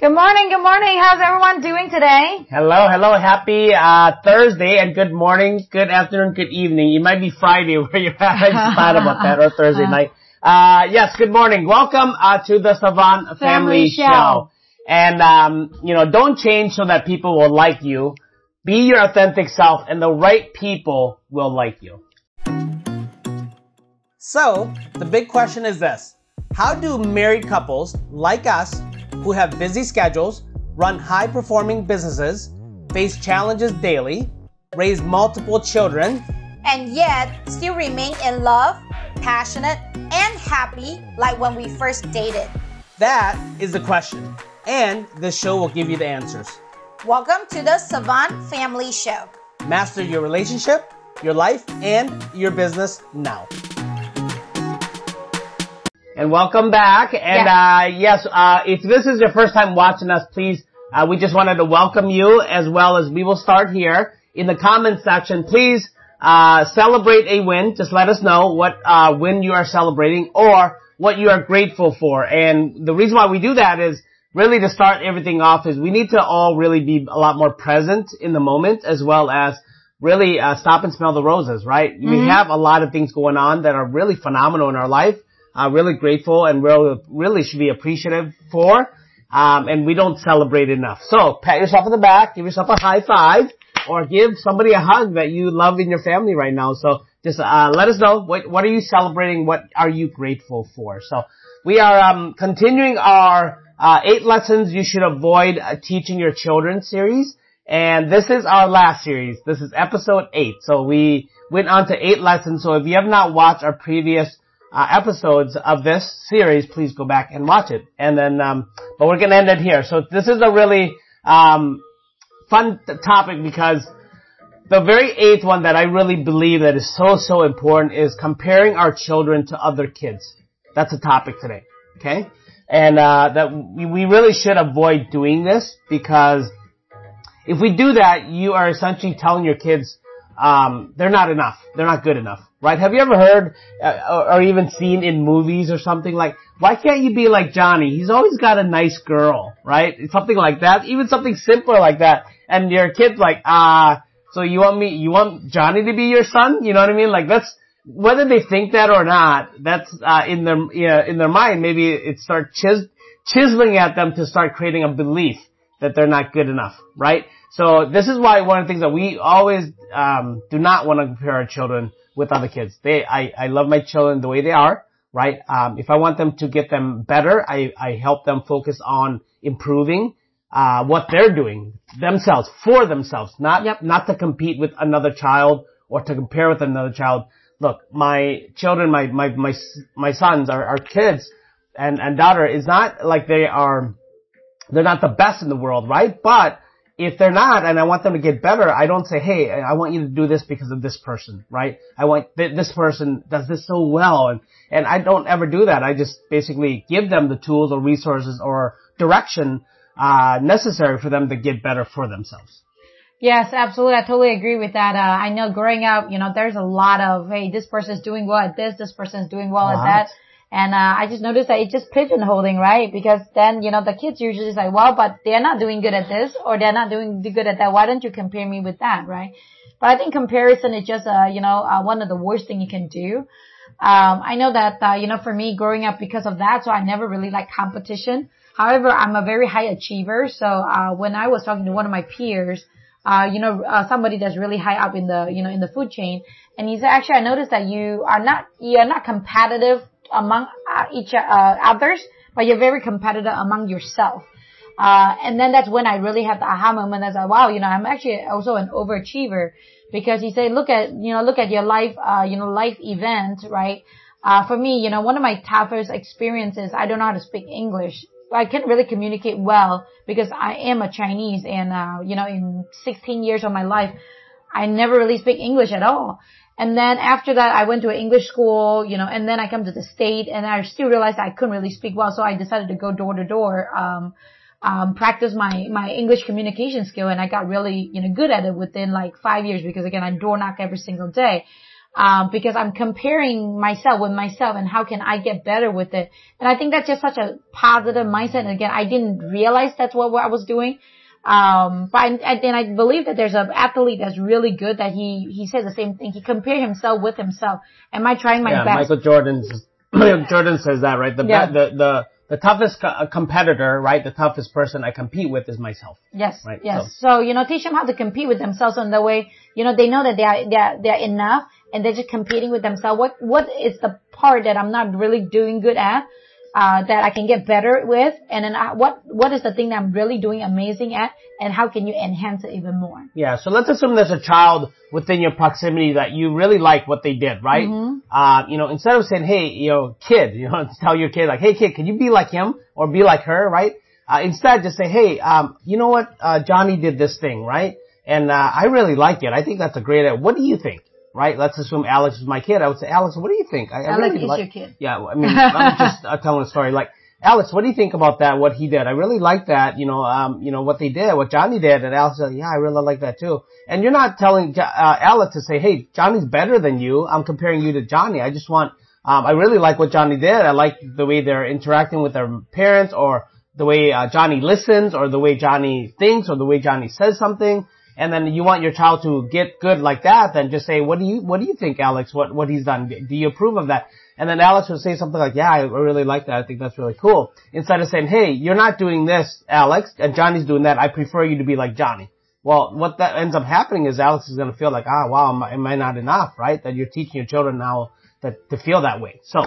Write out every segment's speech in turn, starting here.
Good morning, good morning. How's everyone doing today? Hello, hello. Happy uh, Thursday and good morning, good afternoon, good evening. It might be Friday where you're at. I just thought about that, or Thursday night. Uh, yes, good morning. Welcome uh, to the Savanh Family, Family Show. Show. And, um, you know, don't change so that people will like you. Be your authentic self and the right people will like you. So, the big question is this. How do married couples like us who have busy schedules, run high performing businesses, face challenges daily, raise multiple children, and yet still remain in love, passionate, and happy like when we first dated. That is the question. And this show will give you the answers. Welcome to the Savanh Family Show. Master your relationship, your life, and your business now. And welcome back. And uh, yes, uh, if this is your first time watching us, please, uh, we just wanted to welcome you as well as we will start here in the comments section. Please uh, celebrate a win. Just let us know what uh, win you are celebrating or what you are grateful for. And the reason why we do that is really to start everything off is we need to all really be a lot more present in the moment as well as really uh, stop and smell the roses, right? We have a lot of things going on that are really phenomenal in our life. Uh, really grateful and really, really should be appreciative for. Um, and we don't celebrate enough. So pat yourself on the back, give yourself a high five, or give somebody a hug that you love in your family right now. So just uh, let us know what what are you celebrating, what are you grateful for. So we are um, continuing our uh, eight lessons you should avoid uh, teaching your children series, and this is our last series. This is episode eight. So we went on to eight lessons. So if you have not watched our previous uh, episodes of this series, please go back and watch it. And then, um, but we're gonna end it here. So this is a really um, fun t- topic because the very eighth one that I really believe that is so so important is comparing our children to other kids. That's a topic today. Okay, and uh, that we, we really should avoid doing this because if we do that, you are essentially telling your kids um, they're not enough. They're not good enough, right? Have you ever heard uh, or, or even seen in movies or something like, why can't you be like Johnny? He's always got a nice girl, right? Something like that. Even something simpler like that. And your kid's like, ah, so you want me, you want Johnny to be your son? You know what I mean? Like that's, whether they think that or not, that's, uh, in their, yeah, in their mind, maybe it starts chis- chiseling at them to start creating a belief that they're not good enough, right? So this is why one of the things that we always um, do not want to compare our children with other kids. They, I, I love my children the way they are, right? Um, if I want them to get them better, I, I help them focus on improving uh, what they're doing themselves for themselves, not Yep. not to compete with another child or to compare with another child. Look, my children, my my my my sons, our, our kids, and and daughter is not like they are they're not the best in the world, right? But if they're not, and I want them to get better, I don't say, hey, I want you to do this because of this person, right? I want th- this person does this so well, and and I don't ever do that. I just basically give them the tools or resources or direction uh, necessary for them to get better for themselves. Yes, absolutely. I totally agree with that. Uh, I know growing up, you know, there's a lot of, hey, this person's doing well at this, this person's doing well at that. And, uh, I just noticed that it's just pigeonholing, right? Because then, you know, the kids usually say, well, but they're not doing good at this or they're not doing good at that. Why don't you compare me with that, right? But I think comparison is just, uh, you know, uh, one of the worst thing you can do. Um, I know that, uh, you know, for me growing up because of that, so I never really liked competition. However, I'm a very high achiever. So, uh, when I was talking to one of my peers, uh, you know, uh, somebody that's really high up in the, you know, in the food chain. And he said, actually, I noticed that you are not, you are not competitive among uh, each, uh, others, but you're very competitive among yourself. Uh, and then that's when I really had the aha moment. I like, wow, you know, I'm actually also an overachiever because he said, look at, you know, look at your life, uh, you know, life event, right? Uh, for me, you know, one of my toughest experiences, I don't know how to speak English. I can't really communicate well because I am a Chinese and, uh, you know, in 16 years of my life, I never really speak English at all. And then after that, I went to an English school, you know, and then I come to the state and I still realized I couldn't really speak well. So I decided to go door to door, um, um, practice my, my English communication skill and I got really, you know, good at it within like five years because again, I door knock every single day. Um, because I'm comparing myself with myself and how can I get better with it. And I think that's just such a positive mindset. And again, I didn't realize that's what, what I was doing. Um, but I, and I believe that there's an athlete that's really good that he, he says the same thing. He compare himself with himself. Am I trying my yeah, best? Michael Jordan, Jordan says that, right? The, Yeah. the, the, the toughest co- uh, competitor, right? The toughest person I compete with is myself. Yes. Right, Yes. So, you know, teach them how to compete with themselves in the way, you know, they know that they are, they are, they are enough and they're just competing with themselves. What, what is the part that I'm not really doing good at? Uh, that I can get better with, and then I, what what is the thing that I'm really doing amazing at, and how can you enhance it even more? Yeah, so let's assume there's a child within your proximity that you really like what they did, right? Mm-hmm. Uh, you know, instead of saying, hey, you know, kid, you know, tell your kid like, hey kid, can you be like him or be like her, right? Uh, instead just say, hey, um, you know what, uh, Johnny did this thing, right? And, uh, I really like it. I think that's a great idea. What do you think? Right? Let's assume Alex is my kid. I would say, Alex, what do you think? I, I Alex really is like- your kid. Yeah, I mean, I'm just uh, telling a story. Like, Alex, what do you think about that? What he did? I really like that. You know, um, you know what they did, what Johnny did, and Alex said, yeah, I really like that too. And you're not telling uh, Alex to say, hey, Johnny's better than you. I'm comparing you to Johnny. I just want, um, I really like what Johnny did. I like the way they're interacting with their parents, or the way uh, Johnny listens, or the way Johnny thinks, or the way Johnny says something. And then you want your child to get good like that, then just say, what do you, what do you think, Alex? What, what he's done? Do you approve of that? And then Alex would say something like, yeah, I really like that. I think that's really cool. Instead of saying, hey, you're not doing this, Alex, and Johnny's doing that. I prefer you to be like Johnny. Well, what that ends up happening is Alex is going to feel like, ah, wow, am I, am I not enough, right? That you're teaching your children now that, to feel that way. So,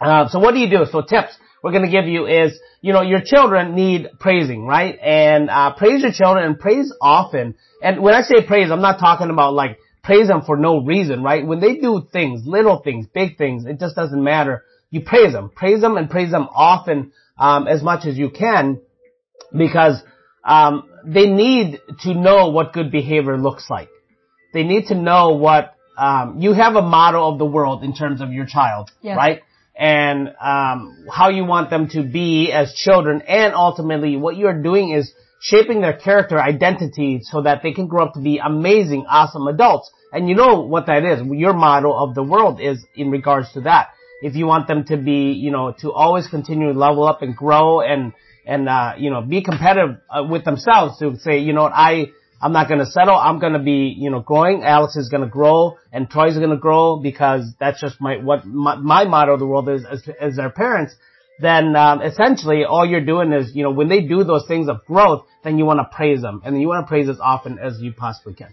uh, so what do you do? So tips we're going to give you is, you know, your children need praising, right? And, uh, praise your children and praise often. And when I say praise, I'm not talking about like praise them for no reason, right? When they do things, little things, big things, it just doesn't matter. You praise them, praise them and praise them often, um, as much as you can because, um, they need to know what good behavior looks like. They need to know what, um, you have a model of the world in terms of your child, Yes. right? And, um, how you want them to be as children and ultimately what you're doing is shaping their character identity so that they can grow up to be amazing, awesome adults. And you know what that is. Your model of the world is in regards to that. If you want them to be, you know, to always continue to level up and grow and, and, uh, you know, be competitive uh, with themselves to say, you know what, I, I'm not gonna settle. I'm gonna be, you know, growing. Alex is gonna grow and Troy's gonna grow because that's just my, what my, my motto of the world is as, as their parents. Then, um, essentially all you're doing is, you know, when they do those things of growth, then you want to praise them and then you want to praise as often as you possibly can.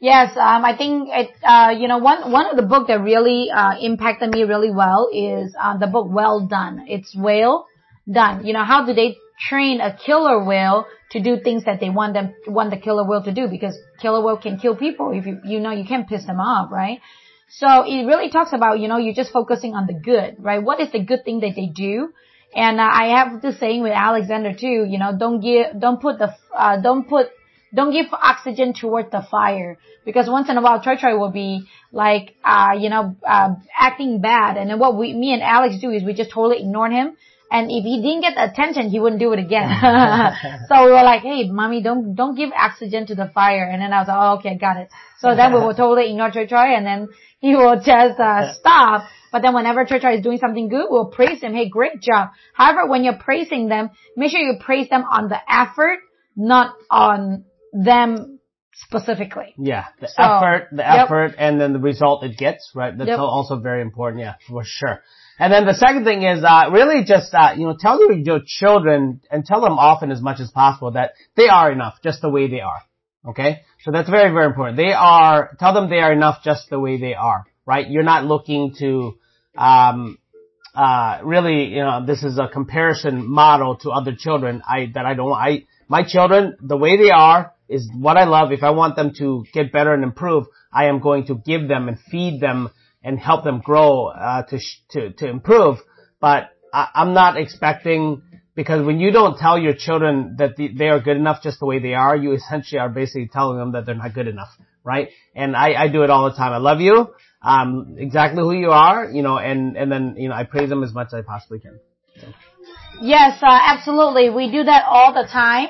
Yes, um, I think it, uh, you know, one, one of the book that really, uh, impacted me really well is, uh, the book Well Done. It's Well Done. You know, how do they train a killer whale to do things that they want them, want the killer whale to do? Because killer whale can kill people if you, you know, you can't piss them off, right? So it really talks about, you know, you're just focusing on the good, right? What is the good thing that they do? And uh, I have this saying with Alexander too, you know, don't give, don't put the, uh, don't put, don't give oxygen towards the fire because once in a while Troy Troy will be like, uh, you know, uh, acting bad. And then what we, me and Alex do is we just totally ignore him. And if he didn't get the attention, he wouldn't do it again. so we were like, hey, mommy, don't, don't give oxygen to the fire. And then I was like, oh, okay, got it. So then we will totally ignore Troy Troy and then he will just, uh, stop. But then whenever Troy Troy is doing something good, we'll praise him. Hey, great job. However, when you're praising them, make sure you praise them on the effort, not on them specifically. Yeah, the So, effort, the yep. effort, and then the result it gets, right? That's Yep. also very important, yeah, for sure. And then the second thing is, uh, really just, uh, you know, tell your, your children and tell them often as much as possible that they are enough just the way they are. Okay? So that's very, very important. They are, tell them they are enough just the way they are, right? You're not looking to, um, uh, really, you know, this is a comparison model to other children. I, that I don't, I, my children, the way they are is what I love. If I want them to get better and improve, I am going to give them and feed them and help them grow, uh, to, sh- to, to improve. But I, I'm not expecting, because when you don't tell your children that the, they are good enough just the way they are, you essentially are basically telling them that they're not good enough, right? And I, I do it all the time. I love you, um, exactly who you are, you know, and, and then, you know, I praise them as much as I possibly can. Yes, uh, absolutely. We do that all the time.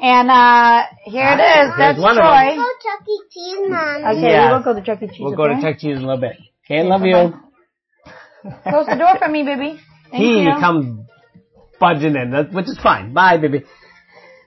And uh here it is. That's one of Troy. Go Chuck E. Cheese, Mom. Okay, Yeah. we will go to Chuck E. Cheese. We'll go to? Chuck E. Cheese in a little bit. Okay, love you. Close the door for me, baby. Thank he you. come budging in, which is fine. Bye, baby.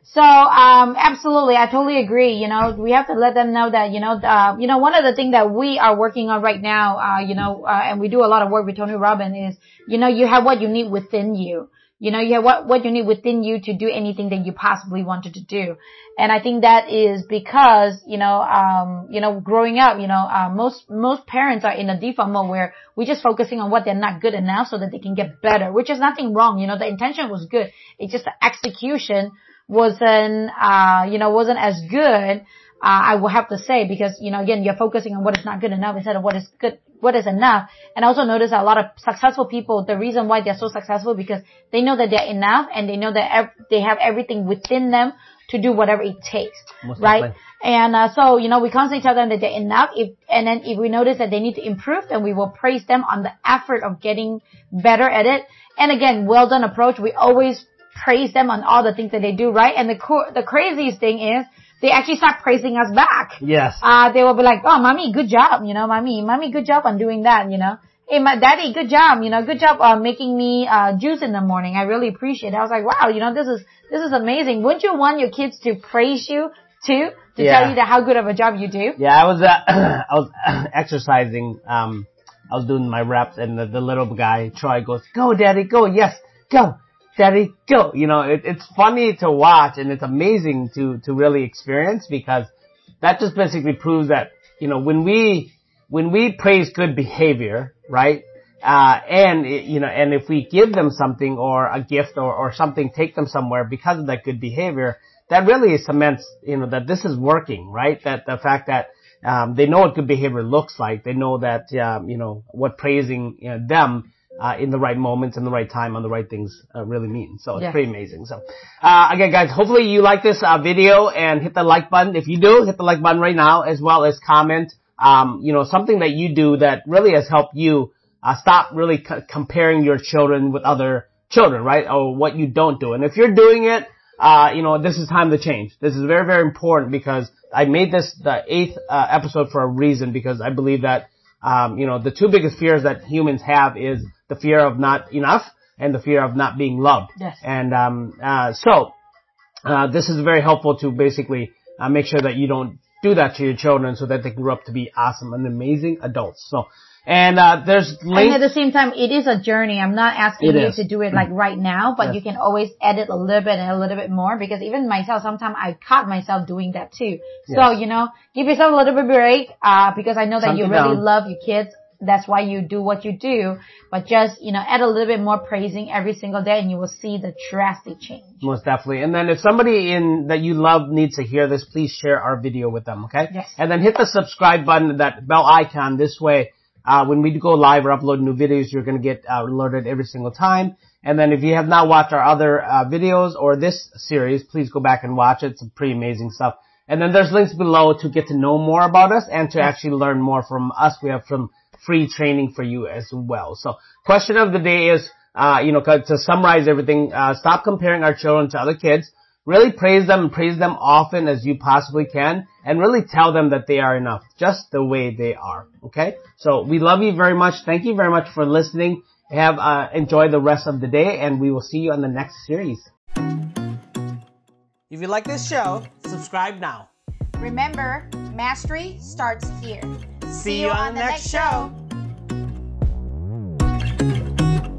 So, um, absolutely, I totally agree. You know, we have to let them know that, you know, uh, you know, one of the things that we are working on right now, uh, you know, uh, and we do a lot of work with Tony Robbins is, you know, you have what you need within you. You know, you have what, what you need within you to do anything that you possibly wanted to do. And I think that is because, you know, um, you know, growing up, you know, uh, most, most parents are in a default mode where we're just focusing on what they're not good enough so that they can get better, which is nothing wrong. You know, the intention was good. It's just the execution wasn't, uh, you know, wasn't as good. Uh, I will have to say because, you know, again, you're focusing on what is not good enough instead of what is good, what is enough. And I also notice that a lot of successful people, the reason why they're so successful because they know that they're enough and they know that ev- they have everything within them to do whatever it takes. Most right? And uh, so, you know, we constantly tell them that they're enough. If and then if we notice that they need to improve, then we will praise them on the effort of getting better at it. And again, well done approach. We always praise them on all the things that they do right. And the co- the craziest thing is they actually start praising us back. Yes. Uh, they will be like, "Oh, mommy, good job," you know, "Mommy, mommy, good job on doing that," you know. Hey, my daddy, good job, you know, good job on making me uh juice in the morning. I really appreciate it. I was like, wow, you know, this is this is amazing. Wouldn't you want your kids to praise you too, to Yeah. tell you that how good of a job you do? Yeah, I was uh, I was exercising. Um, I was doing my reps, and the, the little guy Troy goes, "Go, daddy, go! Yes, go, go!" You know, it, it's funny to watch, and it's amazing to to really experience because that just basically proves that you know when we when we praise good behavior, right? Uh, and it- you know, and if we give them something or a gift or, or something, take them somewhere because of that good behavior, that really cements, you know, that this is working, right? That the fact that um, they know what good behavior looks like, they know that, um, you know, what praising you know, them uh, in the right moments, in the right time, on the right things uh, really mean. So it's Yeah. pretty amazing. So uh, again, guys, hopefully you like this uh, video and hit the like button. If you do, hit the like button right now, as well as comment. Um, you know, something that you do that really has helped you uh, stop really c- comparing your children with other children, right? Or what you don't do. And if you're doing it, uh, you know, this is time to change. This is very, very important because I made this the eighth uh, episode for a reason because I believe that, um, you know, the two biggest fears that humans have is the fear of not enough and the fear of not being loved. Yes. And um, uh, so uh, this is very helpful to basically uh, make sure that you don't do that to your children so that they grow up to be awesome and amazing adults. So, and uh, there's And at the same time, it is a journey. I'm not asking It you is. to do it like right now, but Yes. you can always edit a little bit and a little bit more because even myself, sometimes I caught myself doing that too. So, Yes. you know, give yourself a little bit break, uh, because I know that you really down. love your kids. That's why you do what you do, but just, you know, add a little bit more praising every single day and you will see the drastic change. Most definitely. And then if somebody in that you love needs to hear this, please share our video with them, okay? Yes. And then hit the subscribe button, that bell icon. This way, uh, when we go live or upload new videos, you're going to get uh, alerted every single time. And then if you have not watched our other uh, videos or this series, please go back and watch it. It's pretty amazing stuff. And then there's links below to get to know more about us and to actually learn more from us. We have some free training for you as well. So question of the day is, uh, you know, to summarize everything, uh, stop comparing our children to other kids. Really praise them and praise them often as you possibly can and really tell them that they are enough just the way they are. Okay? So we love you very much. Thank you very much for listening. Have, uh, enjoy the rest of the day and we will see you on the next series. If you like this show, subscribe now. Remember, mastery starts here. See you on the next show.